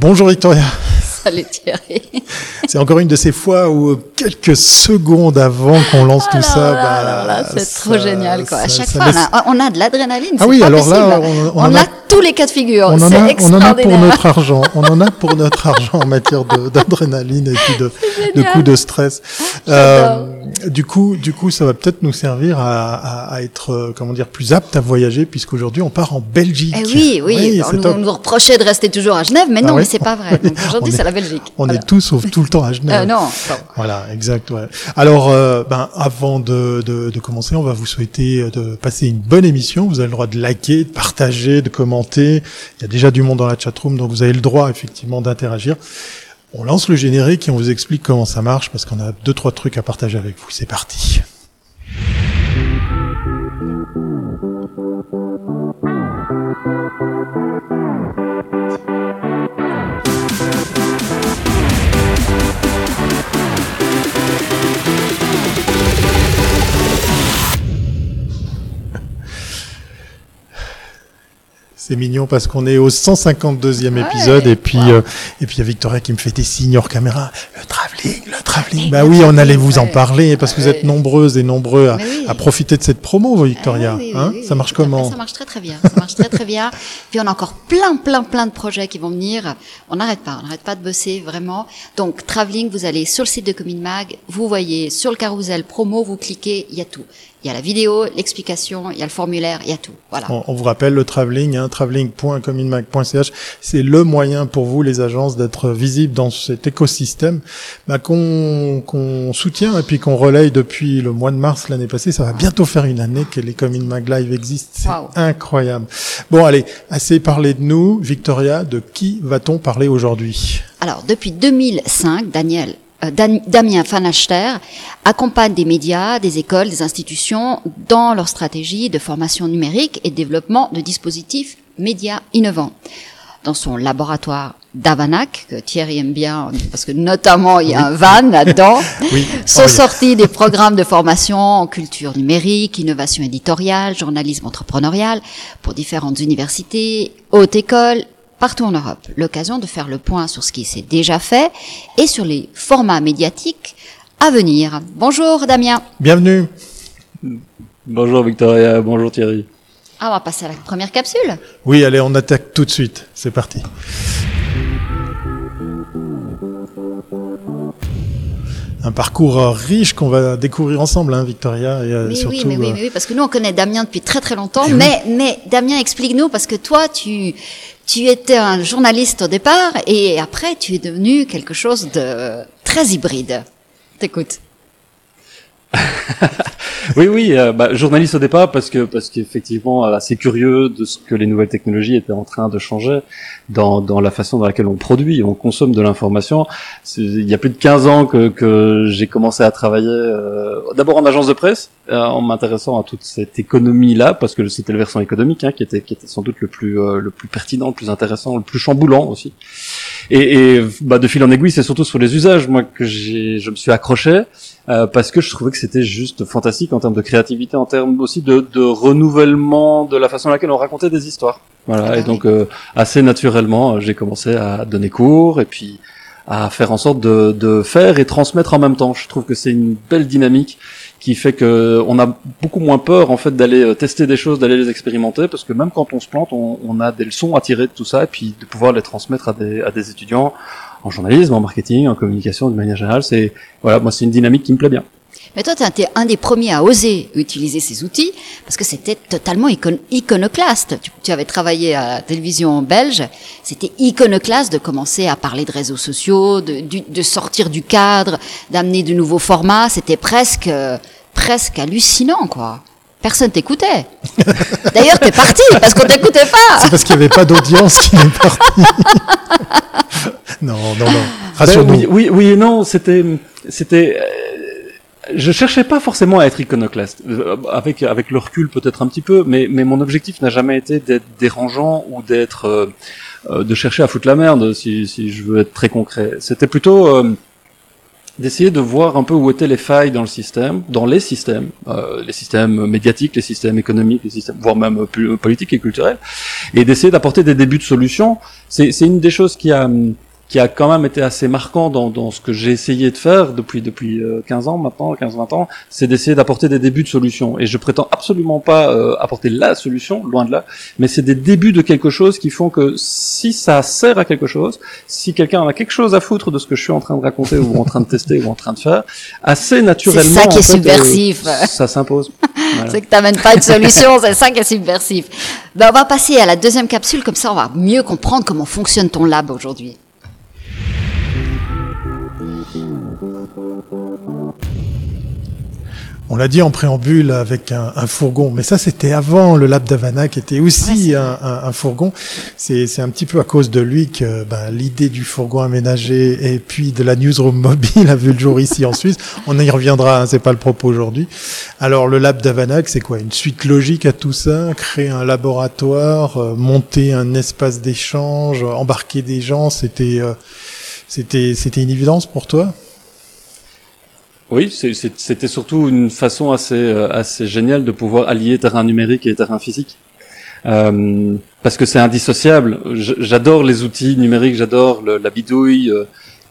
Bonjour Victoria. Salut Thierry. C'est encore une de ces fois où euh, quelques secondes avant qu'on lance tout ça, bah, c'est trop génial quoi. à chaque fois, on, a, de l'adrénaline. Ah oui, alors là, on, a, tous les cas de figure. On en, a, on en a pour notre argent. On en a pour notre argent en matière d'adrénaline et puis de, de coups de stress. Euh, du coup, du coup, ça va peut-être nous servir à, à, être, euh, comment dire, plus apte à voyager, puisqu'aujourd'hui, on part en Belgique. Eh oui, oui. on, nous, nous, reprochait de rester toujours à Genève, mais non, ah mais c'est pas vrai. Donc aujourd'hui, c'est la Belgique. On est tous sauf tout le temps à Genève. Euh, non. Voilà, exact. Ouais. Alors, euh, ben, avant de, de, de, commencer, on va vous souhaiter euh, de passer une bonne émission. Vous avez le droit de liker, de partager, de commenter. Il y a déjà du monde dans la chatroom, donc vous avez le droit effectivement d'interagir. On lance le générique et on vous explique comment ça marche parce qu'on a deux trois trucs à partager avec vous. C'est parti. C'est mignon parce qu'on est au 152e épisode et puis euh, et puis il y a Victoria qui me fait des signes hors caméra. Le travelling, le travelling. Bah oui, on allait vous en parler parce que vous êtes nombreuses et nombreux à, profiter de cette promo, Victoria. Ah hein ça marche comment Ça marche très très bien. Ça marche très très bien. Puis on a encore plein plein plein de projets qui vont venir. On n'arrête pas, on n'arrête pas de bosser vraiment. Donc travelling, vous allez sur le site de Commune Mag, vous voyez sur le carrousel promo, vous cliquez, il y a tout. Il y a la vidéo, l'explication, il y a le formulaire, il y a tout. Voilà. On, vous rappelle le travelling, hein, c'est le moyen pour vous, les agences, d'être visibles dans cet écosystème bah, qu'on soutient et puis qu'on relaye depuis le mois de mars l'année passée. Ça va bientôt faire une année que les Cominmac Live existent. C'est incroyable. Bon, allez, assez parlé de nous. Victoria, de qui va-t-on parler aujourd'hui? Alors, depuis 2005, Daniel Damien Fanachter accompagne des médias, des écoles, des institutions dans leur stratégie de formation numérique et développement de dispositifs médias innovants. Dans son laboratoire d'Avanac, que Thierry aime bien, parce que notamment il y a un van là-dedans, sont oh, sortis des programmes de formation en culture numérique, innovation éditoriale, journalisme entrepreneurial pour différentes universités, hautes écoles partout en Europe. L'occasion de faire le point sur ce qui s'est déjà fait et sur les formats médiatiques à venir. Bonjour Damien. Bienvenue. Bonjour Victoria, bonjour Thierry. Ah, on va passer à la première capsule. Oui, allez, on attaque tout de suite. C'est parti. Un parcours riche qu'on va découvrir ensemble, hein, Victoria. Et, euh, mais, oui, mais, oui, euh, mais oui, parce que nous on connaît Damien depuis très très longtemps. Eh mais, mais Damien, explique-nous parce que toi, tu tu étais un journaliste au départ et après tu es devenu quelque chose de très hybride. T'écoute. oui, oui, euh, bah, journaliste au départ parce que parce qu'effectivement euh, assez curieux de ce que les nouvelles technologies étaient en train de changer dans, dans la façon dans laquelle on produit, on consomme de l'information. Il y a plus de 15 ans que, que j'ai commencé à travailler euh, d'abord en agence de presse en m'intéressant à toute cette économie là parce que c'était le versant économique hein, qui était qui était sans doute le plus le plus pertinent, le plus intéressant, le plus chamboulant aussi. Et, et bah, de fil en aiguille, c'est surtout sur les usages moi que je me suis accroché euh, parce que je trouvais que c'était juste fantastique en termes de créativité, en termes aussi de, de, renouvellement de la façon dans laquelle on racontait des histoires. Voilà, et donc euh, assez naturellement, euh, j'ai commencé à donner cours et puis à faire en sorte de, de, faire et transmettre en même temps. Je trouve que c'est une belle dynamique qui fait que on a beaucoup moins peur en fait d'aller tester des choses, d'aller les expérimenter, parce que même quand on se plante, on, on, a des leçons à tirer de tout ça et puis de pouvoir les transmettre à des, à des étudiants en journalisme, en marketing, en communication de manière générale. C'est voilà, moi c'est une dynamique qui me plaît bien. Mais toi, tu été un des premiers à oser utiliser ces outils parce que c'était totalement iconoclaste. Tu, avais travaillé à la télévision belge, c'était iconoclaste de commencer à parler de réseaux sociaux, de, de sortir du cadre, d'amener de nouveaux formats. C'était presque, presque hallucinant, quoi. Personne t'écoutait. D'ailleurs, t'es parti parce qu'on t'écoutait pas. C'est parce qu'il n'y avait pas d'audience qui est parti. non, non, non. Rassure-nous. oui, oui, non. C'était, c'était. Euh, je cherchais pas forcément à être iconoclaste. Euh, avec avec le recul peut-être un petit peu, mais mais mon objectif n'a jamais été d'être dérangeant ou d'être euh, de chercher à foutre la merde. Si si je veux être très concret, c'était plutôt d'essayer de voir un peu où étaient les failles dans le système, dans les systèmes, euh, les systèmes médiatiques, les systèmes économiques, les systèmes, voire même plus politiques et culturels, et d'essayer d'apporter des débuts de solutions. C'est une des choses qui a qui a quand même été assez marquant dans, dans ce que j'ai essayé de faire depuis depuis 15 euh, ans maintenant, 15-20 ans, c'est d'essayer d'apporter des débuts de solutions. Et je prétends absolument pas euh, apporter la solution, loin de là, mais c'est des débuts de quelque chose qui font que si ça sert à quelque chose, si quelqu'un a quelque chose à foutre de ce que je suis en train de raconter ou en train de tester ou en train de faire, assez naturellement, c'est ça qui est subversif. Euh, ça s'impose. c'est que t'amènes pas de solution, c'est ça qui est subversif. Ben, on va passer à la deuxième capsule, comme ça on va mieux comprendre comment fonctionne ton lab aujourd'hui. On l'a dit en préambule avec un, fourgon, mais ça c'était avant le Lab d'Havana qui était aussi un, fourgon. C'est un petit peu à cause de lui que ben, l'idée du fourgon aménagé et puis de la newsroom mobile a vu le jour ici en Suisse. On y reviendra, hein, c'est pas le propos aujourd'hui. Alors le Lab d'Havana, c'est quoi? Une suite logique à tout ça? Créer un laboratoire, euh, monter un espace d'échange, embarquer des gens, c'était euh, c'était c'était une évidence pour toi? Oui, c'était surtout une façon assez, euh, assez géniale de pouvoir allier terrain numérique et terrain physique. Euh, parce que c'est indissociable. J'adore les outils numériques, j'adore la bidouille, euh,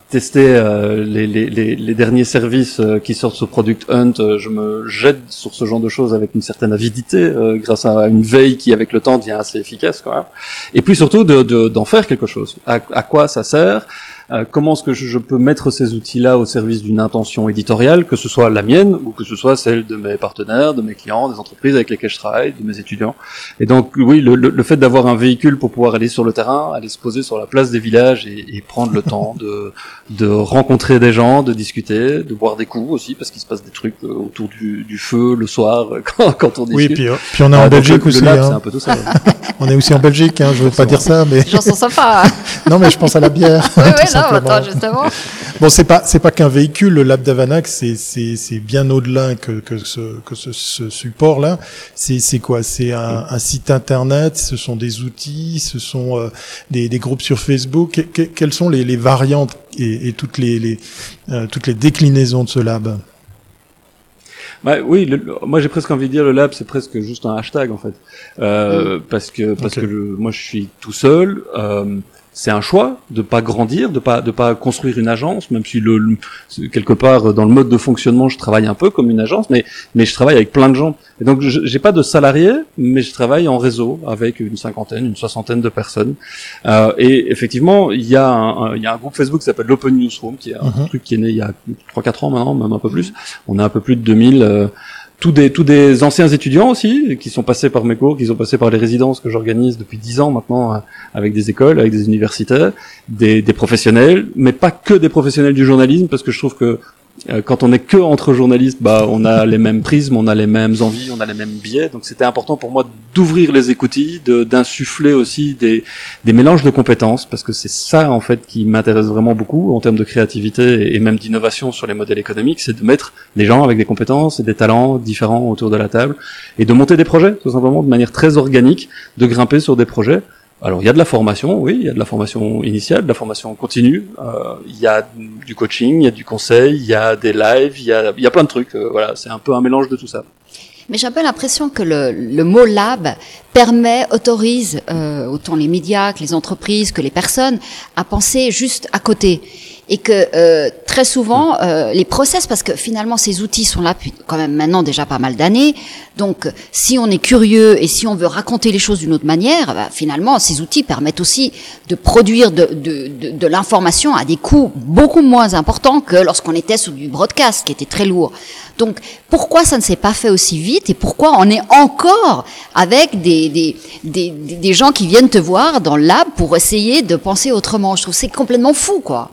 tester euh, les, les, les, derniers services qui sortent sur Product Hunt. je me jette sur ce genre de choses avec une certaine avidité, grâce à une veille qui, avec le temps, devient assez efficace quand même. Et puis surtout d'en de, faire quelque chose. À quoi ça sert? Euh, comment est-ce que je, peux mettre ces outils-là au service d'une intention éditoriale, que ce soit la mienne ou que ce soit celle de mes partenaires, de mes clients, des entreprises avec lesquelles je travaille, de mes étudiants. Et donc oui, le, le, fait d'avoir un véhicule pour pouvoir aller sur le terrain, aller se poser sur la place des villages et, et prendre le temps de, de rencontrer des gens, de discuter, de boire des coups aussi, parce qu'il se passe des trucs euh, autour du, du feu le soir quand, quand on discute. Oui, puis, puis on est en ah, Belgique aussi. Lab, hein. un peu tout ça, on est aussi en Belgique, hein, je veux pas dire ça, mais. J'en sens sympa. non, mais je pense à la bière. Oui, attends, justement. Bon, c'est pas c'est pas qu'un véhicule, le Lab d'Avanac, c'est c'est c'est bien au-delà que que ce que ce, ce support là. C'est c'est quoi? C'est un, un, site internet, ce sont des outils, ce sont euh, des, des groupes sur Facebook. quelles sont les, les variantes et, et toutes les, les euh, toutes les déclinaisons de ce lab? Bah, oui, moi j'ai presque envie de dire le lab c'est presque juste un hashtag en fait, euh, mm. parce que parce que moi je suis tout seul. Euh, c'est un choix de pas grandir, de pas de pas construire une agence, même si le, quelque part dans le mode de fonctionnement je travaille un peu comme une agence, mais mais je travaille avec plein de gens. Et donc j'ai pas de salariés, mais je travaille en réseau avec une cinquantaine, une soixantaine de personnes. Euh, et effectivement, il y a un, il y a un groupe Facebook qui s'appelle l'Open Newsroom, qui est un mhm. truc qui est né il y a trois quatre ans maintenant, même un peu plus. On a un peu plus de 2000 tous des tous des anciens étudiants aussi qui sont passés par mes cours, qui sont passés par les résidences que j'organise depuis dix ans maintenant euh, avec des écoles, avec des universités, des, des professionnels, mais pas que des professionnels du journalisme parce que je trouve que quand on est que entre journalistes, bah, on a les mêmes prismes, on a les mêmes envies, on a les mêmes biais. Donc c'était important pour moi d'ouvrir les écoutilles, d'insuffler aussi des, des mélanges de compétences, parce que c'est ça en fait qui m'intéresse vraiment beaucoup en termes de créativité et même d'innovation sur les modèles économiques, c'est de mettre des gens avec des compétences et des talents différents autour de la table et de monter des projets, tout simplement de manière très organique, de grimper sur des projets alors il y a de la formation, oui, il y a de la formation initiale, de la formation continue, euh, il y a du coaching, il y a du conseil, il y a des lives, il y a, il y a plein de trucs. Euh, voilà, c'est un peu un mélange de tout ça. Mais j'ai un peu l'impression que le, le, mot lab permet, autorise euh, autant les médias que les entreprises, que les personnes à penser juste à côté et que euh, très souvent euh, les process, parce que finalement ces outils sont là depuis quand même maintenant déjà pas mal d'années, donc si on est curieux et si on veut raconter les choses d'une autre manière, bah, finalement ces outils permettent aussi de produire de, l'information à des coûts beaucoup moins importants que lorsqu'on était sous du broadcast qui était très lourd. Donc pourquoi ça ne s'est pas fait aussi vite et pourquoi on est encore avec des, des gens qui viennent te voir dans le lab pour essayer de penser autrement? Je trouve c'est complètement fou quoi.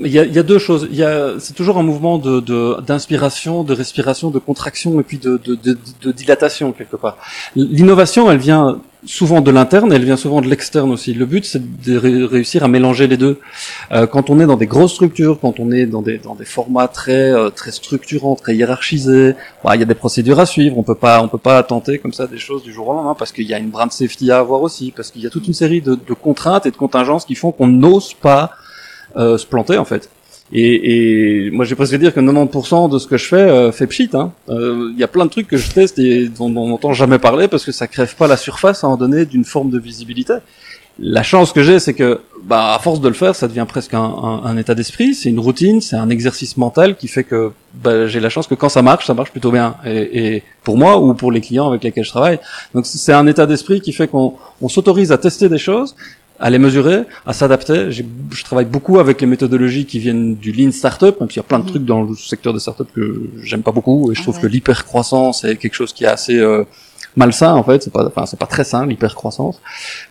Il y, a, il y a, deux choses. Il y a, c'est toujours un mouvement de, d'inspiration, de, respiration, de contraction et puis de, de, de dilatation quelque part. L'innovation, elle vient souvent de l'interne, elle vient souvent de l'externe aussi. Le but, c'est de réussir à mélanger les deux. Euh, quand on est dans des grosses structures, quand on est dans des dans des formats très euh, très structurants, très hiérarchisés, bah, il y a des procédures à suivre. On peut pas on peut pas tenter comme ça des choses du jour au lendemain parce qu'il y a une brand safety à avoir aussi, parce qu'il y a toute une série de, de contraintes et de contingences qui font qu'on n'ose pas euh, se planter en fait. Et, et moi, j'ai presque dire que 90% de ce que je fais euh, fait pchit. Hein. Euh, Il y a plein de trucs que je teste et dont, dont on n'entend jamais parler parce que ça crève pas la surface à en donner d'une forme de visibilité. La chance que j'ai, c'est que, bah, à force de le faire, ça devient presque un, un, un état d'esprit. C'est une routine, c'est un exercice mental qui fait que bah, j'ai la chance que quand ça marche, ça marche plutôt bien. Et, et, pour moi ou pour les clients avec lesquels je travaille. Donc c'est un état d'esprit qui fait qu'on on, s'autorise à tester des choses, à les mesurer, à s'adapter. Je travaille beaucoup avec les méthodologies qui viennent du lean startup, même s'il y a plein de mmh. trucs dans le secteur des startups que j'aime pas beaucoup. Et je ah trouve que l'hyper croissance est quelque chose qui est assez euh, malsain en fait, c'est pas, enfin c'est pas très sain l'hypercroissance,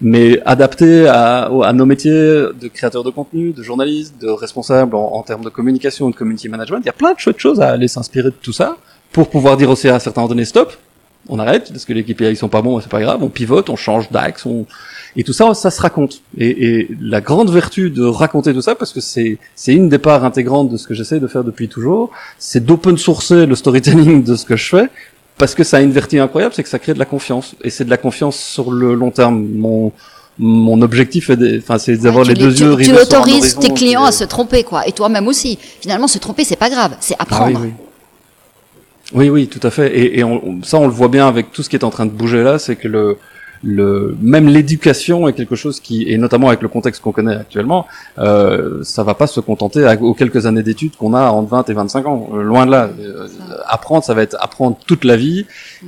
mais adapté à, à, nos métiers de créateurs de contenu, de journalistes, de responsables en, en, termes de communication de community management, il y a plein de chouettes choses à aller s'inspirer de tout ça pour pouvoir dire aussi à certains moments donné stop, on arrête parce que les KPI sont pas bons, c'est pas grave, on pivote, on change d'axe, on et tout ça, ça se raconte. Et, et, la grande vertu de raconter tout ça, parce que c'est c'est une des parts intégrantes de ce que j'essaie de faire depuis toujours, c'est d'open sourcer le storytelling de ce que je fais parce que ça a une vertu incroyable, c'est que ça crée de la confiance. Et c'est de la confiance sur le long terme. Mon, mon objectif est enfin c'est d'avoir les, deux yeux tu, tu autorises tes clients à se tromper quoi et toi-même aussi finalement se tromper c'est pas grave c'est ah apprendre oui, oui. oui, tout à fait et, et on, ça on le voit bien avec tout ce qui est en train de bouger là c'est que le le même l'éducation est quelque chose qui et notamment avec le contexte qu'on connaît actuellement euh, ça va pas se contenter aux quelques années d'études qu'on a entre 20 et 25 ans. Euh, loin de là. Euh, apprendre ça va être apprendre toute la vie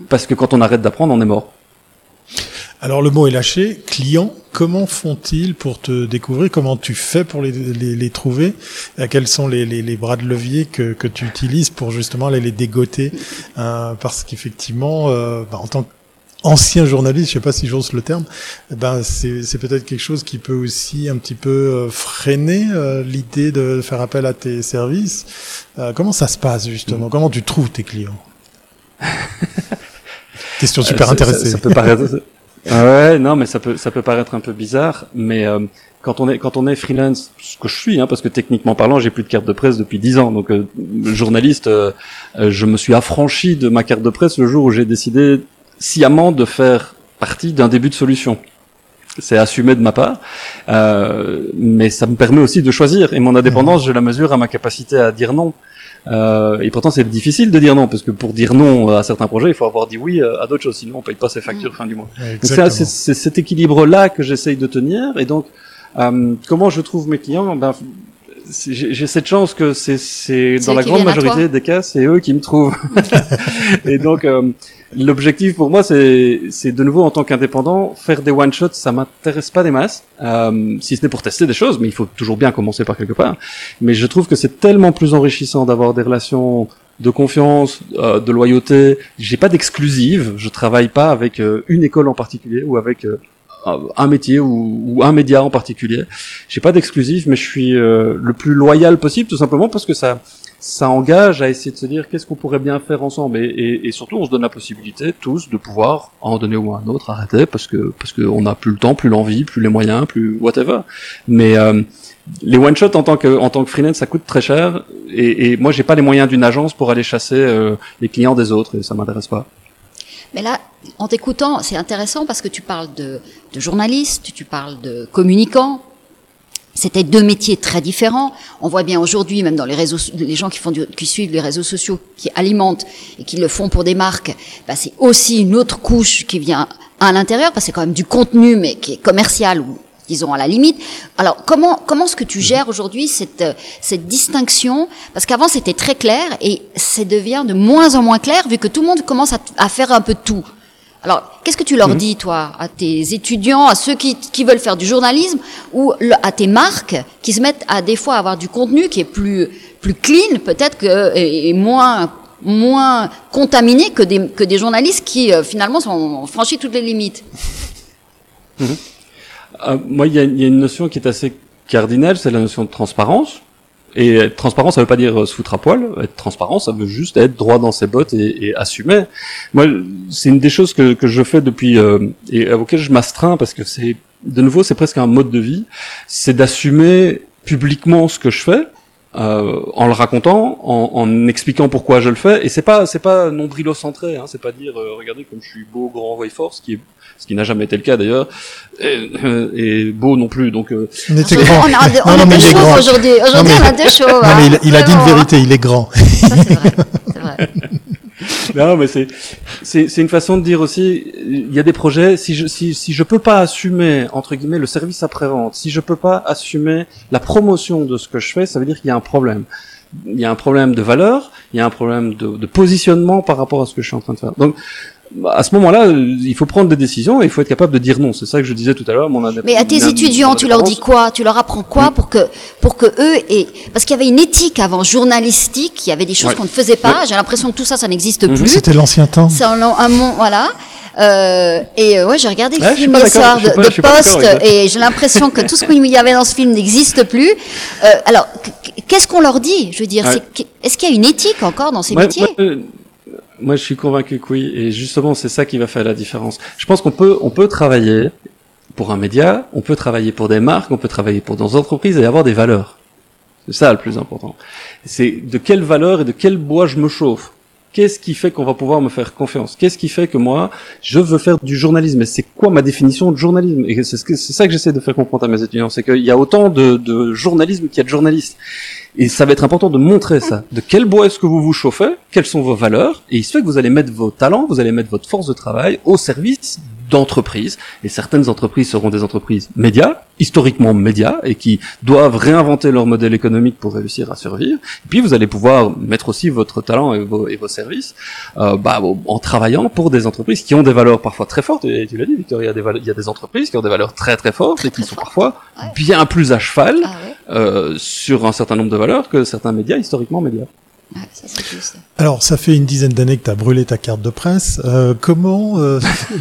parce que quand on arrête d'apprendre on est mort. Alors le mot est lâché. Clients, comment font-ils pour te découvrir? Comment tu fais pour les, les, les trouver? Quels sont les, les, bras de levier que, que tu utilises pour justement aller les dégoter? Euh, Parce qu'effectivement, euh, bah, en tant que ancien journaliste, je sais pas si j'ose le terme, eh ben c'est peut-être quelque chose qui peut aussi un petit peu euh, freiner euh, l'idée de faire appel à tes services. Euh, comment ça se passe justement? Comment tu trouves tes clients? Question super intéressante. Ça, peut paraître. Ah ouais, non, mais ça peut ça peut paraître un peu bizarre, mais quand on est quand on est freelance, ce que je suis, hein, parce que techniquement parlant, j'ai plus de carte de presse depuis dix ans, donc journaliste, je me suis affranchi de ma carte de presse le jour où j'ai décidé sciemment de faire partie d'un début de solution. C'est assumé de ma part, euh, mais ça me permet aussi de choisir. Et mon indépendance, je la mesure à ma capacité à dire non. Euh, et pourtant, c'est difficile de dire non, parce que pour dire non à certains projets, il faut avoir dit oui à d'autres choses, sinon on paye pas ses factures fin du mois. C'est cet équilibre-là que j'essaye de tenir. Et donc, euh, comment je trouve mes clients? Ben, j'ai cette chance que c'est dans la grande majorité des cas, c'est eux qui me trouvent. et donc, euh, L'objectif pour moi, c'est de nouveau en tant qu'indépendant, faire des one shots, ça m'intéresse pas des masses, euh, si ce n'est pour tester des choses, mais il faut toujours bien commencer par quelque part. Mais je trouve que c'est tellement plus enrichissant d'avoir des relations de confiance, euh, de loyauté. J'ai pas d'exclusive, je travaille pas avec euh, une école en particulier ou avec euh, un métier ou, ou, un média en particulier. J'ai pas d'exclusif, mais je suis euh, le plus loyal possible, tout simplement parce que ça ça engage à essayer de se dire qu'est-ce qu'on pourrait bien faire ensemble et, et, et, surtout on se donne la possibilité tous de pouvoir à un donner ou à un autre arrêter parce que parce qu'on n'a plus le temps, plus l'envie, plus les moyens, plus whatever. Mais euh, les one shot en tant que en tant que freelance ça coûte très cher et, et moi j'ai pas les moyens d'une agence pour aller chasser euh, les clients des autres et ça m'intéresse pas. Mais là, en t'écoutant, c'est intéressant parce que tu parles de, de journalistes, tu parles de communicants, c'était deux métiers très différents. On voit bien aujourd'hui, même dans les réseaux, les gens qui font qui suivent les réseaux sociaux, qui alimentent et qui le font pour des marques, bah c'est aussi une autre couche qui vient à l'intérieur, parce que c'est quand même du contenu, mais qui est commercial disons à la limite. Alors comment comment est-ce que tu gères aujourd'hui cette cette distinction? Parce qu'avant c'était très clair et ça devient de moins en moins clair vu que tout le monde commence à, à faire un peu tout. Alors, qu'est-ce que tu leur mhm. dis, toi, à tes étudiants, à ceux qui, qui veulent faire du journalisme, ou à tes marques qui se mettent à des fois à avoir du contenu qui est plus plus clean, peut-être que et, moins moins contaminé que des que des journalistes qui euh, finalement sont franchi toutes les limites? Mhm. Euh, moi, il y a, y a une notion qui est assez cardinale, c'est la notion de transparence. Et être transparent, ça veut pas dire se foutre à poil. Être transparent, ça veut juste être droit dans ses bottes et, et assumer. Moi, c'est une des choses que, que je fais depuis euh, et auquel je m'astreins parce que c'est de nouveau, c'est presque un mode de vie. C'est d'assumer publiquement ce que je fais. Euh, en le racontant, en, en, expliquant pourquoi je le fais, et c'est pas c'est pas nombrilocentré, hein, c'est pas dire euh, regardez comme je suis beau, grand, et fort, ce qui est ce qui n'a jamais été le cas d'ailleurs, et, euh, et beau non plus. Donc, euh, On était On grand. a, on a Non, non, mais des il est chauves grand. aujourd'hui. Aujourd'hui, on a des chauves. Non, hein. mais il, il a dit une Vraiment, vérité, il est grand. hein. Ça, c'est vrai. C'est vrai. Non, mais c'est c'est c'est une façon de dire aussi. Il y a des projets. Si je si si je peux pas assumer entre guillemets le service après vente, si je peux pas assumer la promotion de ce que je fais, ça veut dire qu'il y a un problème. Il y a un problème de valeur, il y a un problème de, de positionnement par rapport à ce que je suis en train de faire. Donc à ce moment-là, il faut prendre des décisions et il faut être capable de dire non. C'est ça que je disais tout à l'heure. Mon Mais à tes étudiants, tu leur dis quoi? Tu leur apprends quoi pour que pour que eux et parce qu'il y avait une éthique avant journalistique, il y avait des choses Ouais. qu'on ne faisait pas. J'ai l'impression que tout ça, ça n'existe Mhm. plus. C'était l'ancien temps. C'est un, long- un monde, voilà. Euh, et euh, ouais, j'ai regardé le Ouais, film hier soir de, pas- de je suis pas d'accord Post avec ça. et j'ai l'impression que tout ce qu'il y avait dans ce film n'existe plus. Euh, alors, qu- qu'est-ce qu'on leur dit? Je veux dire, est-ce qu'il y a une éthique encore dans ces métiers? Moi, je suis convaincu que oui, et justement, c'est ça qui va faire la différence. Je pense qu'on peut, on peut travailler pour un média, on peut travailler pour des marques, on peut travailler pour des entreprises et avoir des valeurs. C'est ça le plus important. C'est de quelle valeur et de quel bois je me chauffe. Qu'est-ce qui fait qu'on va pouvoir me faire confiance? Qu'est-ce qui fait que moi, je veux faire du journalisme? Et c'est quoi ma définition de journalisme? Et c'est ce ça que j'essaie de faire comprendre à mes étudiants, c'est qu'il y a autant de, de journalisme qu'il y a de journalistes. Et ça va être important de montrer ça. De quel bois est-ce que vous vous chauffez Quelles sont vos valeurs Et il se fait que vous allez mettre vos talents, vous allez mettre votre force de travail au service d'entreprises. Et certaines entreprises seront des entreprises médias, historiquement médias, et qui doivent réinventer leur modèle économique pour réussir à survivre. Et puis vous allez pouvoir mettre aussi votre talent et vos, et vos services euh, bah, en travaillant pour des entreprises qui ont des valeurs parfois très fortes. Et tu l'as dit, Victoria, il y a des, valeurs- il y a des entreprises qui ont des valeurs très très fortes Très, et qui sont parfois Ouais. bien plus à cheval Ah ouais, euh, sur un certain nombre de valeurs que certains médias historiquement médias. Alors, ça fait une dizaine d'années que tu as brûlé ta carte de presse. Euh, comment, euh,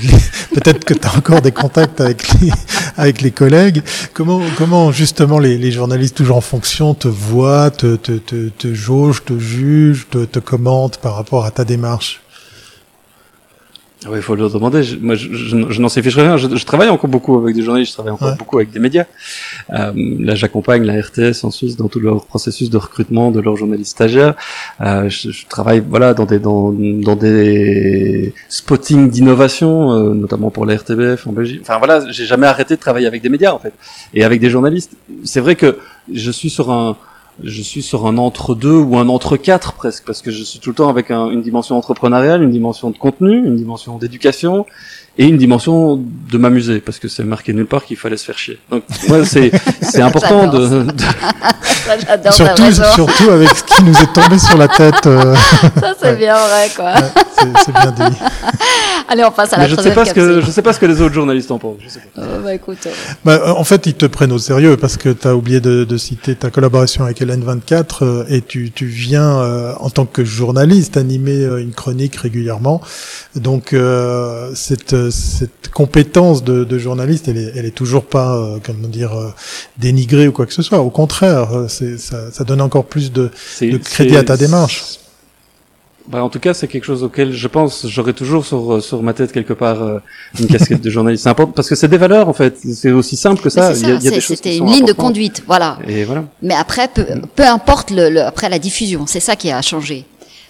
peut-être que tu as encore des contacts avec les, avec les collègues, comment, comment justement les, les journalistes toujours en fonction te voient, te, te, te, te jaugent, te jugent, te, te commentent par rapport à ta démarche? Oui, il faut leur demander. Je, moi, je, je, je n'en sais fiche rien. Je, je travaille encore beaucoup avec des journalistes, je travaille encore Ouais. beaucoup avec des médias. Euh, là, j'accompagne la RTS en Suisse dans tout leur processus de recrutement de leurs journalistes stagiaires. Euh, je, je travaille, voilà, dans des dans, dans des spottings d'innovation, euh, notamment pour la RTBF en Belgique. Enfin voilà, j'ai jamais arrêté de travailler avec des médias en fait et avec des journalistes. C'est vrai que je suis sur un je suis sur un entre-deux ou un entre-quatre presque, parce que je suis tout le temps avec un- une dimension entrepreneuriale, une dimension de contenu, une dimension d'éducation et une dimension de m'amuser, parce que c'est marqué nulle part qu'il fallait se faire chier. Donc moi, c'est c'est important de, de- Ça, surtout, surtout avec ce qui nous est tombé sur la tête. euh, Ça c'est bien vrai quoi. ouais, c'est bien dit. Allez, on passe à la Mais je sais pas ce que je sais pas ce que les autres journalistes en pensent. Je sais pas. Euh, bah écoute, euh, Bah, en fait, ils te prennent au sérieux parce que tu as oublié de, de citer ta collaboration avec LN24 euh, et tu, tu viens euh, en tant que journaliste animer euh, une chronique régulièrement. Donc euh, cette, cette compétence de, de journaliste, elle est, elle est toujours pas, euh, comment dire, euh, dénigrée ou quoi que ce soit. Au contraire, c'est, ça, ça donne encore plus de, de crédit à ta démarche. Bah, en tout cas, c'est quelque chose auquel je pense, j'aurai toujours sur, sur ma tête quelque part euh, une casquette de journaliste. C'est important parce que c'est des valeurs en fait. C'est aussi simple que ça. c'était une ligne de conduite, voilà. Et voilà. Mais après, peu, peu importe le, le- après la diffusion, c'est ça qui a changé.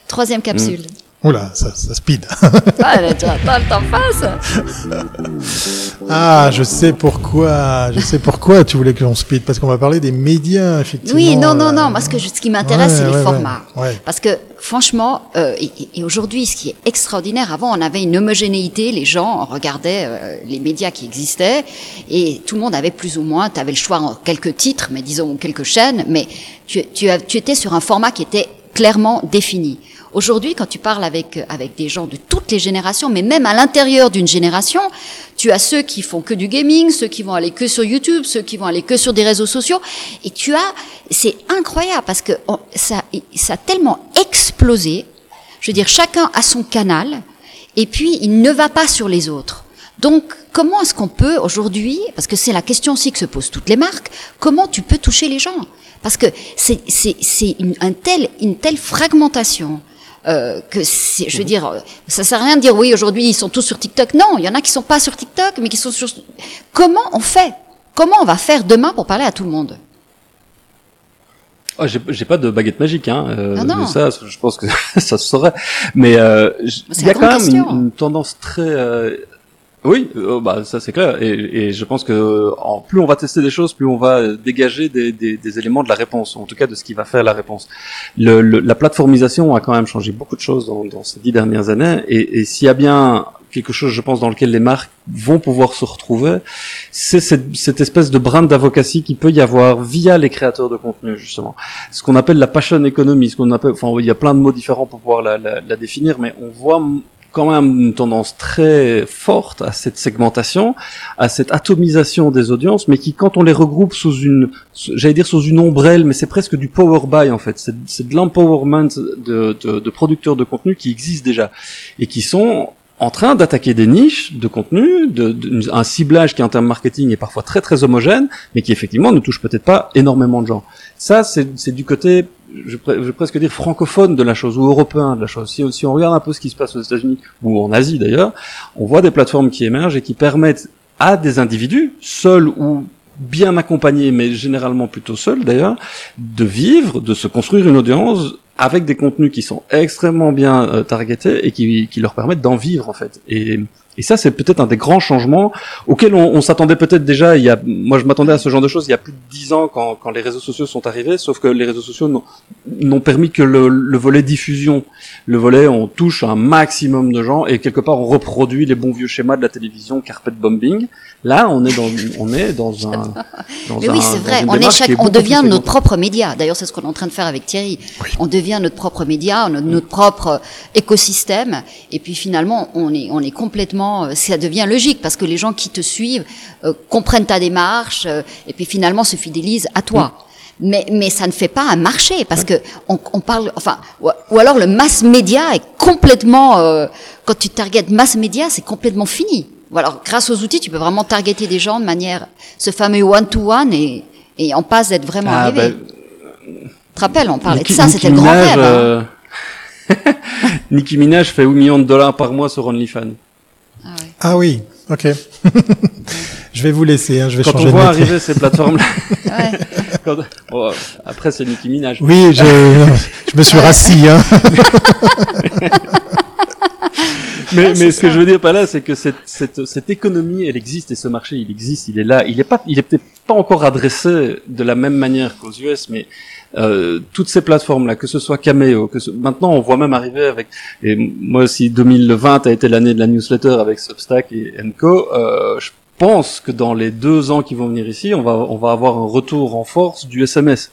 Troisième capsule. Oula, ça, ça speed. Ah, elle a déjà attends, le temps passe. ah, je sais pourquoi. Je sais pourquoi tu voulais que l'on speed parce qu'on va parler des médias, effectivement. Oui, non, non, euh, non. Moi, ce, que ce qui m'intéresse, ouais, c'est les ouais, formats. ouais. Parce que franchement, euh, et, et aujourd'hui, ce qui est extraordinaire, avant, on avait une homogénéité. Les gens regardaient euh, les médias qui existaient et tout le monde avait plus ou moins. Tu avais le choix en quelques titres, mais disons quelques chaînes, mais tu, tu, as- tu étais sur un format qui était clairement défini. Aujourd'hui, quand tu parles avec avec des gens de toutes les générations, mais même à l'intérieur d'une génération, tu as ceux qui font que du gaming, ceux qui vont aller que sur YouTube, ceux qui vont aller que sur des réseaux sociaux, et tu as, c'est incroyable parce que ça ça a tellement explosé. Je veux dire, chacun a son canal, et puis il ne va pas sur les autres. Donc, comment est-ce qu'on peut aujourd'hui, parce que c'est la question aussi que se posent toutes les marques, comment tu peux toucher les gens? Parce que c'est c'est c'est un tel une telle fragmentation euh, que c'est, je veux dire, euh, ça sert à rien de dire oui aujourd'hui ils sont tous sur TikTok. Non, il y en a qui sont pas sur TikTok, mais qui sont sur. Comment on fait? Comment on va faire demain pour parler à tout le monde? Oh, j'ai j'ai pas de baguette magique, hein. euh, Non, non. mais ça, je pense que ça se saurait. Mais euh, il y a quand même une, une tendance très. euh, Oui, euh, bah ça c'est clair. Et, et, je pense que en plus on va tester des choses, plus on va dégager des, des, des, éléments de la réponse, en tout cas de ce qui va faire la réponse. Le, la plateformisation a quand même changé beaucoup de choses dans, dans ces dix dernières années. Et, et s'il y a bien quelque chose, je pense, dans lequel les marques vont pouvoir se retrouver, c'est cette, cette, espèce de brand d'avocacy qui peut y avoir via les créateurs de contenu, justement. Ce qu'on appelle la passion economy, ce qu'on appelle, enfin, il y a plein de mots différents pour pouvoir la, la, la définir, mais on voit quand même une tendance très forte à cette segmentation, à cette atomisation des audiences, mais qui, quand on les regroupe sous une, j'allais dire sous une ombrelle, mais c'est presque du power buy en fait, c'est de l'empowerment de, producteurs de contenu qui existent déjà et qui sont en train d'attaquer des niches de contenu, de, un ciblage qui en termes marketing est parfois très très homogène, mais qui effectivement ne touche peut-être pas énormément de gens. Ça, c'est du côté je, vais presque dire francophone de la chose ou européen de la chose. Si, on regarde un peu ce qui se passe aux États-Unis ou en Asie d'ailleurs, on voit des plateformes qui émergent et qui permettent à des individus, seuls ou bien accompagnés, mais généralement plutôt seuls d'ailleurs, de vivre, de se construire une audience avec des contenus qui sont extrêmement bien euh, targetés et qui, qui leur permettent d'en vivre en fait. Et et ça, c'est peut-être un des grands changements auxquels on, on s'attendait peut-être déjà. Il y a, moi, je m'attendais à ce genre de choses il y a plus de dix ans quand, quand les réseaux sociaux sont arrivés. Sauf que les réseaux sociaux n'ont permis que le, le, volet diffusion, le volet on touche un maximum de gens et quelque part on reproduit les bons vieux schémas de la télévision, carpet bombing. Là, on est dans, on est dans un. Dans Mais oui, c'est vrai. On est chaque, on devient notre propre média. D'ailleurs, c'est ce qu'on est en train de faire avec Thierry. On devient notre propre média, notre, notre propre écosystème. Et puis finalement, on est, on est complètement euh, ça devient logique parce que les gens qui te suivent euh, comprennent ta démarche euh, et puis finalement se fidélisent à toi. Mais, mais ça ne fait pas un marché parce que on, on parle, enfin, ou, alors le mass média est complètement, quand tu targetes mass média, c'est complètement fini. Ou alors, grâce aux outils, tu peux vraiment targeter des gens de manière, ce fameux one-to-one et, et on passe d'être vraiment ah, arrivé. Ben, tu te rappelles, on parlait de ça, c'était le grand rêve. Hein. Nicki Minaj fait 8 millions de dollars par mois sur OnlyFans. Ah, oui, ok. je vais vous laisser, hein, je vais Quand changer on voit arriver ces plateformes-là. ouais. après, c'est Nicki Minaj. Oui, je, je me suis rassis. Hein. mais, mais ce que je veux dire par là, c'est que cette, cette, cette économie, elle existe et ce marché, il existe, il est là. Il est pas, il est peut-être pas encore adressé de la même manière qu'aux US, mais euh, toutes ces plateformes là, que ce soit Cameo, que maintenant on voit même arriver avec et moi si 2020 a été l'année de la newsletter avec Substack et Enco, euh, je pense que dans les deux ans qui vont venir ici, on va on va avoir un retour en force du SMS.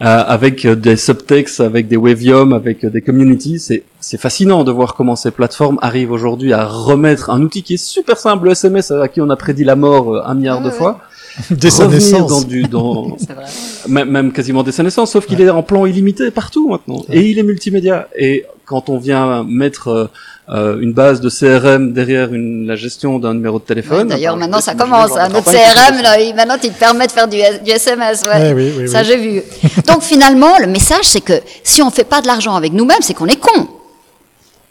Euh, avec des subtexts, avec des Wavium, avec des communities. C'est, c'est fascinant de voir comment ces plateformes arrivent aujourd'hui à remettre un outil qui est super simple, le SMS, à qui on a prédit la mort euh, un milliard de fois, dès sa naissance. Dans du, dans, même quasiment dès sa naissance, sauf qu'il est en plan illimité partout maintenant. Et il est multimédia. Et quand on vient mettre euh, une base de CRM derrière une, la gestion d'un numéro de téléphone. D'ailleurs, maintenant ça commence. Hein, notre CRM, là, maintenant, il te permet de faire du, du SMS. Ouais. oui, oui, ça, j'ai vu. Donc finalement, le message, c'est que si on fait pas de l'argent avec nous-mêmes, c'est qu'on est con.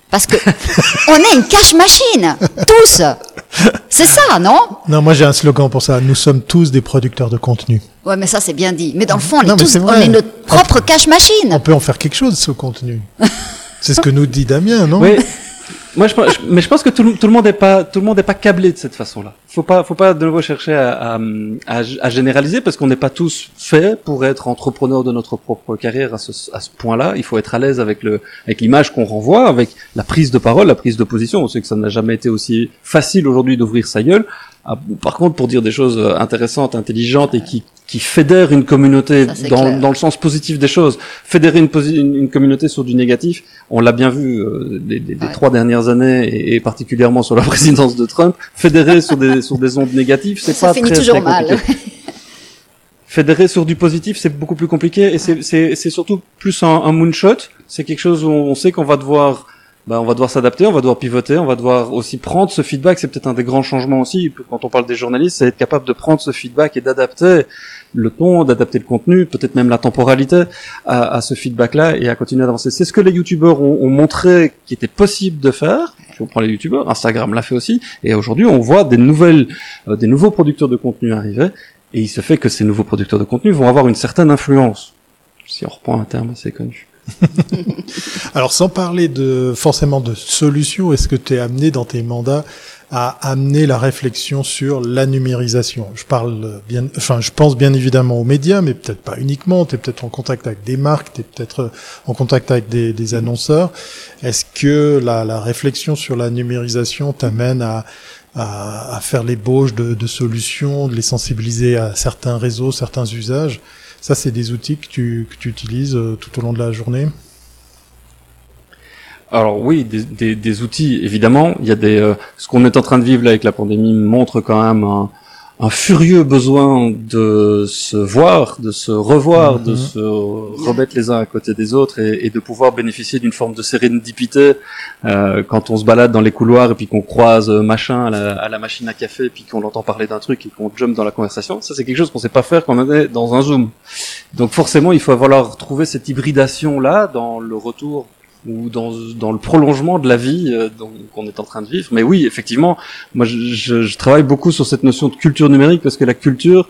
Parce que on est une cash machine, tous. C'est ça, non? Non, moi j'ai un slogan pour ça. Nous sommes tous des producteurs de contenu. Ouais, mais ça c'est bien dit. Mais dans le fond, on est tous, on est notre propre cash machine. On peut en faire quelque chose ce contenu. c'est ce que nous dit Damien, non? Oui. Moi, je, mais je pense que tout, le monde n'est pas tout le monde n'est pas câblé de cette façon-là. Faut pas faut pas de nouveau chercher à, à, à généraliser parce qu'on n'est pas tous faits pour être entrepreneurs de notre propre carrière à ce, à ce point-là. Il faut être à l'aise avec le avec l'image qu'on renvoie, avec la prise de parole, la prise de position. On sait que ça n'a jamais été aussi facile aujourd'hui d'ouvrir sa gueule. Ah, par contre, pour dire des choses intéressantes, intelligentes et qui qui fédère une communauté dans, dans, le sens positif des choses. Fédérer une, une, communauté sur du négatif, on l'a bien vu euh, des, trois dernières années et, particulièrement sur la présidence de Trump. Fédérer sur des sur des ondes négatives, c'est pas finit très, toujours mal. Fédérer sur du positif, c'est beaucoup plus compliqué et c'est surtout plus un, un moonshot. C'est quelque chose où on sait qu'on va devoir bah, on va devoir s'adapter, on va devoir pivoter, on va devoir aussi prendre ce feedback. C'est peut-être un des grands changements aussi quand on parle des journalistes, c'est être capable de prendre ce feedback et d'adapter le ton, d'adapter le contenu, peut-être même la temporalité à, à ce feedback-là et à continuer d'avancer. C'est ce que les youtubeurs ont, ont montré qui était possible de faire. Si on prend les youtubeurs, Instagram l'a fait aussi, et aujourd'hui on voit des nouvelles, euh, des nouveaux producteurs de contenu arriver, et il se fait que ces nouveaux producteurs de contenu vont avoir une certaine influence, si on reprend un terme assez connu. Alors sans parler de forcément de solutions, est-ce que tu es amené dans tes mandats à amener la réflexion sur la numérisation? Je parle bien, enfin, je pense bien évidemment aux médias, mais peut-être pas uniquement. Tu es peut-être en contact avec des marques, tu es peut-être en contact avec des, des annonceurs. Est-ce que la, la réflexion sur la numérisation t'amène à à, à faire l'ébauche de, de, solutions, de les sensibiliser à certains réseaux, certains usages? Ça, c'est des outils que tu, que tu utilises euh, tout au long de la journée alors oui, des, des, outils, évidemment. Il y a des, euh, ce qu'on est en train de vivre là avec la pandémie montre quand même un furieux besoin de se voir, de se revoir, de mhm. se remettre les uns à côté des autres et, et de pouvoir bénéficier d'une forme de sérénité euh, quand on se balade dans les couloirs et puis qu'on croise machin à la, à la, machine à café et puis qu'on l'entend parler d'un truc et qu'on jump dans la conversation. Ça, c'est quelque chose qu'on sait pas faire quand on est dans un zoom. Donc forcément, il faut avoir trouvé cette hybridation là dans le retour ou dans, dans le prolongement de la vie euh, qu'on est en train de vivre. Mais oui, effectivement, moi je, je, je, travaille beaucoup sur cette notion de culture numérique parce que la culture,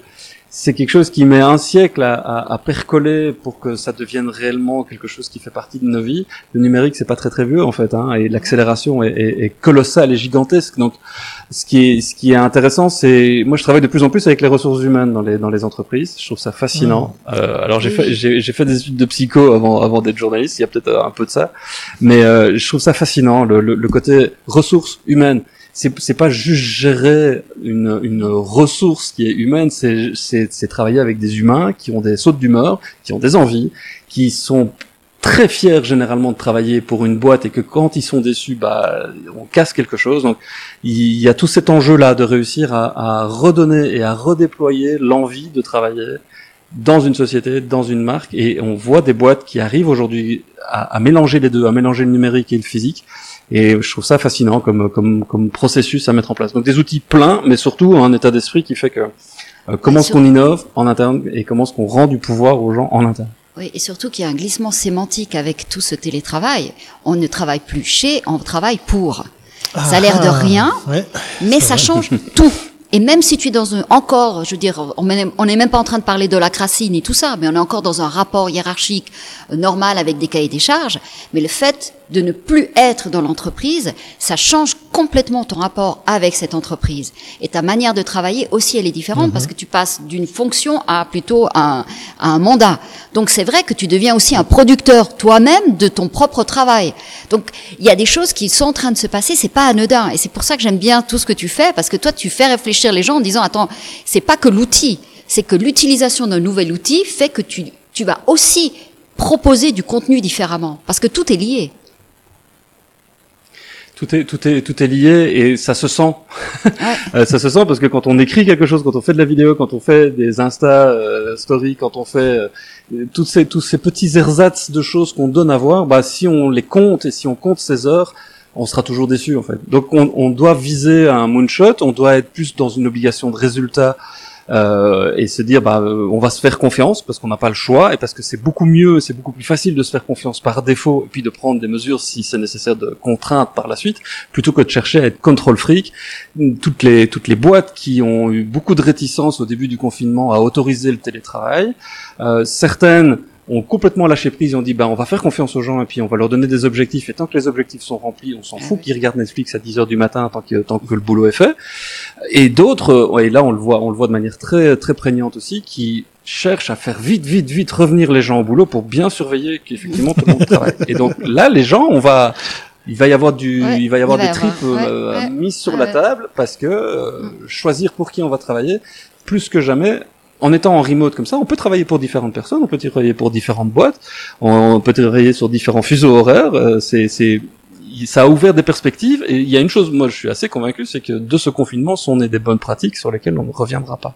c'est quelque chose qui met un siècle à, à, à, percoler pour que ça devienne réellement quelque chose qui fait partie de nos vies. Le numérique, c'est pas très très vieux en fait, hein, et l'accélération est, est, est, colossale et gigantesque. Donc, ce qui est ce qui est intéressant, c'est moi je travaille de plus en plus avec les ressources humaines dans les dans les entreprises. Je trouve ça fascinant. Mmh. Euh, alors j'ai fait j'ai fait des études de psycho avant avant d'être journaliste. Il y a peut-être un peu de ça, mais euh, je trouve ça fascinant le, le, le côté ressources humaines c'est pas juste gérer une, une ressource qui est humaine, c'est travailler avec des humains qui ont des sautes d'humeur, qui ont des envies, qui sont très fiers généralement de travailler pour une boîte et que quand ils sont déçus, bah on casse quelque chose. Donc il y a tout cet enjeu là de réussir à, à redonner et à redéployer l'envie de travailler dans une société, dans une marque, et on voit des boîtes qui arrivent aujourd'hui à, à mélanger les deux, à mélanger le numérique et le physique et je trouve ça fascinant comme, comme, comme processus à mettre en place. Donc des outils pleins, mais surtout un état d'esprit qui fait que euh, comment est-ce qu'on innove en interne et comment est-ce qu'on rend du pouvoir aux gens en interne? Oui, et surtout qu'il y a un glissement sémantique avec tout ce télétravail. On ne travaille plus chez, on travaille pour. ça a l'air de ah, rien, mais ça change tout. Et même si tu es dans un, encore, je veux dire, on n'est même pas en train de parler de la crassine et tout ça, mais on est encore dans un rapport hiérarchique euh, normal avec des cahiers des charges. Mais le fait de ne plus être dans l'entreprise, ça change complètement ton rapport avec cette entreprise. Et ta manière de travailler aussi, elle est différente mhm. parce que tu passes d'une fonction à plutôt un, à un mandat. Donc c'est vrai que tu deviens aussi un producteur toi-même de ton propre travail. Donc il y a des choses qui sont en train de se passer, c'est pas anodin. Et c'est pour ça que j'aime bien tout ce que tu fais parce que toi tu fais réfléchir les gens en disant attends, c'est pas que l'outil, c'est que l'utilisation d'un nouvel outil fait que tu, tu vas aussi proposer du contenu différemment parce que tout est lié tout est tout est tout est lié et ça se sent. Euh, ça se sent parce que quand on écrit quelque chose, quand on fait de la vidéo, quand on fait des Insta euh, stories, quand on fait euh, toutes ces tous ces petits ersatz de choses qu'on donne à voir, bah si on les compte et si on compte ces heures, on sera toujours déçu en fait. Donc on, on doit viser un moonshot, on doit être plus dans une obligation de résultat euh, et se dire bah euh, on va se faire confiance parce qu'on n'a pas le choix et parce que c'est beaucoup mieux, c'est beaucoup plus facile de se faire confiance par défaut et puis de prendre des mesures si c'est nécessaire de contraintes par la suite plutôt que de chercher à être contrôle fric. Toutes les toutes les boîtes qui ont eu beaucoup de réticence au début du confinement à autoriser le télétravail, euh, certaines ont complètement lâché prise et ont dit bah on va faire confiance aux gens et puis on va leur donner des objectifs. Et tant que les objectifs sont remplis on s'en ah fout qu'ils regardent Netflix à 10 heures du matin tant que tant que le boulot est fait. Et d'autres et là on le voit on le voit de manière très très prégnante aussi qui cherchent à faire vite vite vite revenir les gens au boulot pour bien surveiller qu'effectivement tout le monde travaille. Et donc là les gens on va il va y avoir du, il va y avoir des tripes euh, mises sur la table parce que euh, choisir pour qui on va travailler, plus que jamais, en étant en remote comme ça, on peut travailler pour différentes personnes, on peut travailler pour différentes boîtes, on peut travailler sur différents fuseaux horaires. Euh, c'est, c'est, ça a ouvert des perspectives. Et il y a une chose, moi, je suis assez convaincu, c'est que de ce confinement sont nées des bonnes pratiques sur lesquelles on ne reviendra pas.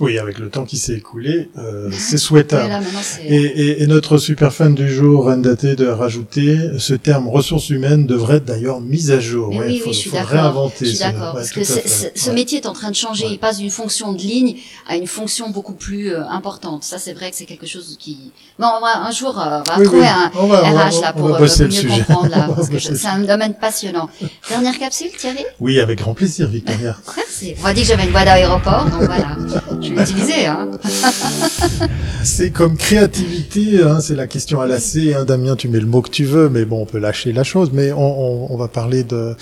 Oui, avec le temps qui s'est écoulé, euh, c'est souhaitable. et, et, et, notre super fan du jour, Rendaté, de rajouter ce terme ressources humaines devrait être d'ailleurs mis à jour. Ouais, oui, faut, oui, je suis réinventer. Je suis d'accord, parce que ce métier est en train de changer. Il passe d'une fonction de ligne à une fonction beaucoup plus euh, importante. Ça, c'est vrai que c'est quelque chose qui. Bon, on va, un jour, euh, on va trouver un RH là pour, euh, mieux comprendre là, parce que c'est un domaine passionnant. Dernière capsule, Thierry? Oui, avec grand plaisir, Victoria. Merci. On m'a dit que j'avais une voix d'aéroport, donc voilà. Je vais l'utiliser. Hein. c'est comme créativité, hein, c'est la question à lasser. Hein, Damien, tu mets le mot que tu veux, mais bon, on peut lâcher la chose. Mais on, on, on va parler de...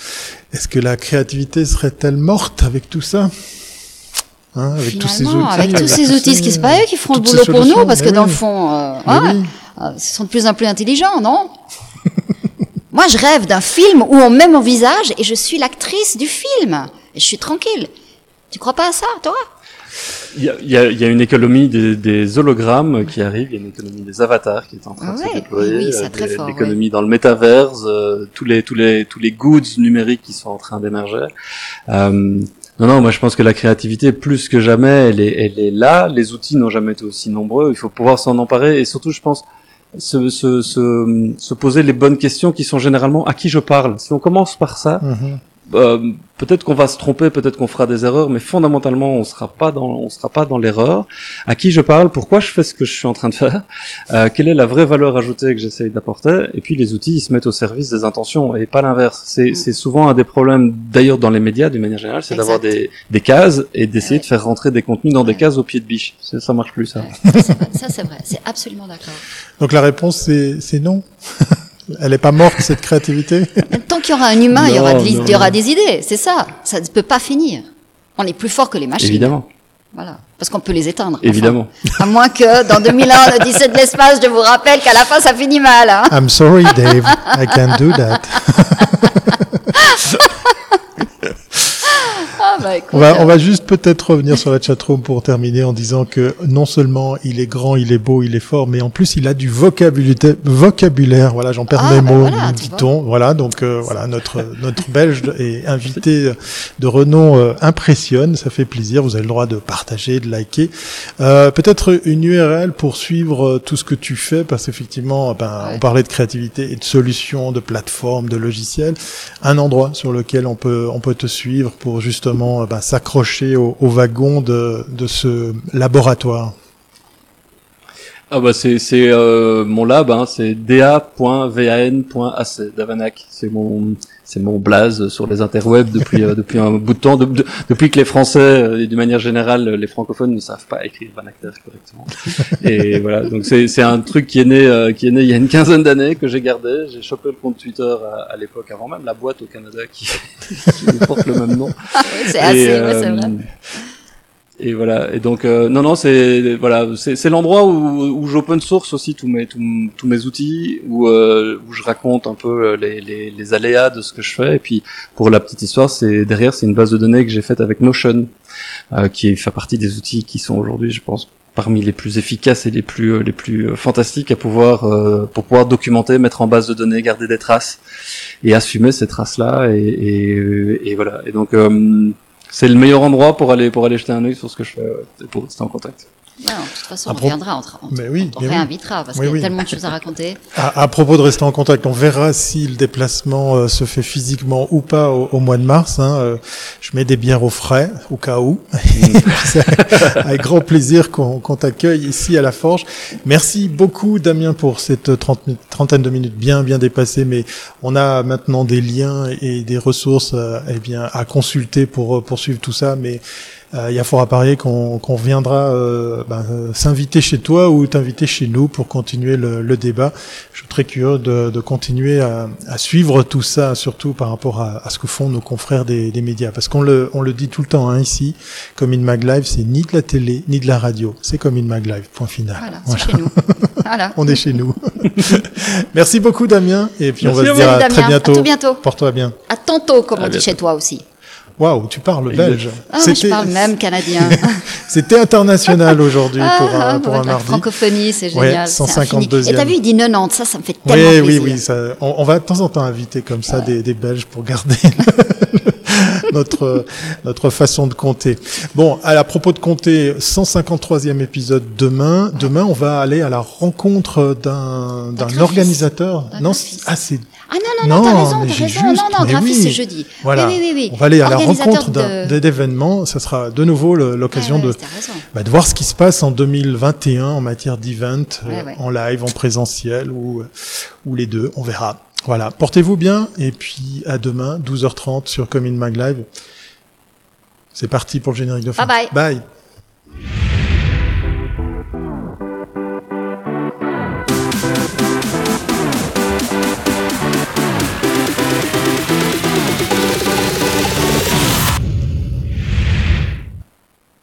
Est-ce que la créativité serait-elle morte avec tout ça? Hein, avec tous ces outils, avec tous ces outils, ce qui c'est pas eux qui feront le boulot pour nous, parce que dans le fond, euh, ouais, euh, sont de plus en plus intelligents, non? Moi, je rêve d'un film où on met mon visage et je suis l'actrice du film. Et je suis tranquille. Tu crois pas à ça, toi? Il y, a, il, y a, il y a, une économie des, des, hologrammes qui arrive, il y a une économie des avatars qui est en train de se déployer, oui, euh, l'économie dans le métaverse, euh, tous les tous les tous les goods numériques qui sont en train d'émerger. Euh, non, non, moi je pense que la créativité, plus que jamais, elle est, elle est là. Les outils n'ont jamais été aussi nombreux. Il faut pouvoir s'en emparer et surtout, je pense, se, se, se, se, poser les bonnes questions qui sont généralement à qui je parle. Si on commence par ça, mhm. Euh, peut-être qu'on va se tromper, peut-être qu'on fera des erreurs, mais fondamentalement, on sera pas dans, on sera pas dans l'erreur. À qui je parle Pourquoi je fais ce que je suis en train de faire euh, Quelle est la vraie valeur ajoutée que j'essaye d'apporter Et puis les outils, ils se mettent au service des intentions et pas l'inverse. C'est, mm. c'est souvent un des problèmes, d'ailleurs dans les médias, d'une manière générale, c'est d'avoir des, des cases et d'essayer de faire rentrer des contenus dans des cases au pied de biche. Ça marche plus ça. Ça c'est vrai, c'est absolument d'accord. Donc la réponse c'est, c'est non. Elle n'est pas morte, cette créativité Tant qu'il y aura un humain, il, y aura il y aura des idées, c'est ça. Ça ne peut pas finir. On est plus fort que les machines. Évidemment. Voilà. Parce qu'on peut les éteindre. Évidemment. à moins que dans 2001, on a dit c'est de l'espace, je vous rappelle qu'à la fin, ça finit mal. Hein. I'm sorry, Dave. I can't do that. On, va, on va juste peut-être revenir sur la chatroom pour terminer en disant que non seulement il est grand, il est beau, il est fort, mais en plus il a du vocabulaire. vocabulaire voilà, j'en perds ah, mes bah mots, voilà, dit-on. Voilà, donc euh, voilà, notre notre Belge et invité de renom euh, impressionne, ça fait plaisir. Vous avez le droit de partager, de liker. Euh, peut-être une URL pour suivre euh, tout ce que tu fais, parce qu'effectivement, ben, on parlait de créativité et de solutions, de plateformes, de logiciels. Un endroit sur lequel on peut on peut te suivre pour justement euh, bah, s'accrocher au, wagon de, ce laboratoire. Ah bah c'est c'est euh, mon lab hein, c'est da.van.ac Davanac c'est mon c'est mon blaze sur les interwebs depuis euh, depuis un bout de temps. Depuis que les Français et d'une manière générale les francophones ne savent pas écrire Vanacter correctement. Et voilà. Donc c'est c'est un truc qui est né qui est né il y a une quinzaine d'années que j'ai gardé. J'ai chopé le compte Twitter à, l'époque avant même la boîte au Canada qui, qui porte le même nom. Ah c'est assez c'est vrai et voilà. Et donc euh, non non c'est voilà c'est l'endroit où, où j'open source aussi tous mes tous, mes outils où euh, où je raconte un peu euh, les, les, les aléas de ce que je fais. Et puis pour la petite histoire c'est derrière c'est une base de données que j'ai faite avec Notion euh, qui fait partie des outils qui sont aujourd'hui je pense parmi les plus efficaces et les plus les plus fantastiques à pouvoir pour pouvoir documenter mettre en base de données garder des traces et assumer ces traces là et, et, et voilà. Et donc c'est le meilleur endroit pour aller pour aller jeter un œil sur ce que je fais euh, pour rester en contact. De toute façon, on reviendra, on, mais oui, on, réinvitera parce qu'il y a tellement de choses à raconter. À, propos de rester en contact, on verra si le déplacement euh, se fait physiquement ou pas au, mois de mars. Hein, euh, je mets des bières au frais au cas où. avec grand plaisir qu'on t'accueille ici à la Forge. Merci beaucoup Damien pour cette trentaine de minutes bien bien dépassées, mais on a maintenant des liens et des ressources eh bien à consulter pour poursuivre tout ça, mais euh, il y a fort à parier qu'on viendra euh, ben, s'inviter chez toi ou t'inviter chez nous pour continuer le, débat. Je suis très curieux de, continuer à, suivre tout ça, surtout par rapport à, ce que font nos confrères des, médias. Parce qu'on le, on le dit tout le temps hein, ici, comme in Mag Live, c'est ni de la télé, ni de la radio. C'est comme in Mag Live, point final. Voilà, chez nous. Voilà. on est chez nous. Merci beaucoup Damien, et puis on va se dire à, très bientôt. À bientôt. Porte-toi bien. À tantôt, comme on dit chez toi aussi. Waouh, tu parles belge. Ah, je parle même canadien. C'était international aujourd'hui pour un, pour un mardi. La francophonie, c'est génial. Ouais, 152 Et t'as vu, il dit 90, ça, ça me fait tellement oui, plaisir. Oui, oui, ça, on, va de temps en temps inviter comme ça des, des Belges pour garder notre notre façon de compter. Bon, à, propos de compter, 153e épisode demain. Demain, on va aller à la rencontre d'un d'un organisateur. Non, ah c'est ah non, non, non, t'as raison, t'as raison. non, non, graphiste, c'est jeudi. Voilà. Oui, oui, oui, On va aller à la rencontre d'événements. Ça sera de nouveau l'occasion de, bah, de voir ce qui se passe en 2021 en matière d'event, euh, en live, en présentiel ou, ou les deux. On verra. Voilà. Portez-vous bien et puis à demain, 12h30 sur Commune Mag Live. C'est parti pour le générique de fin. Bye bye. Bye.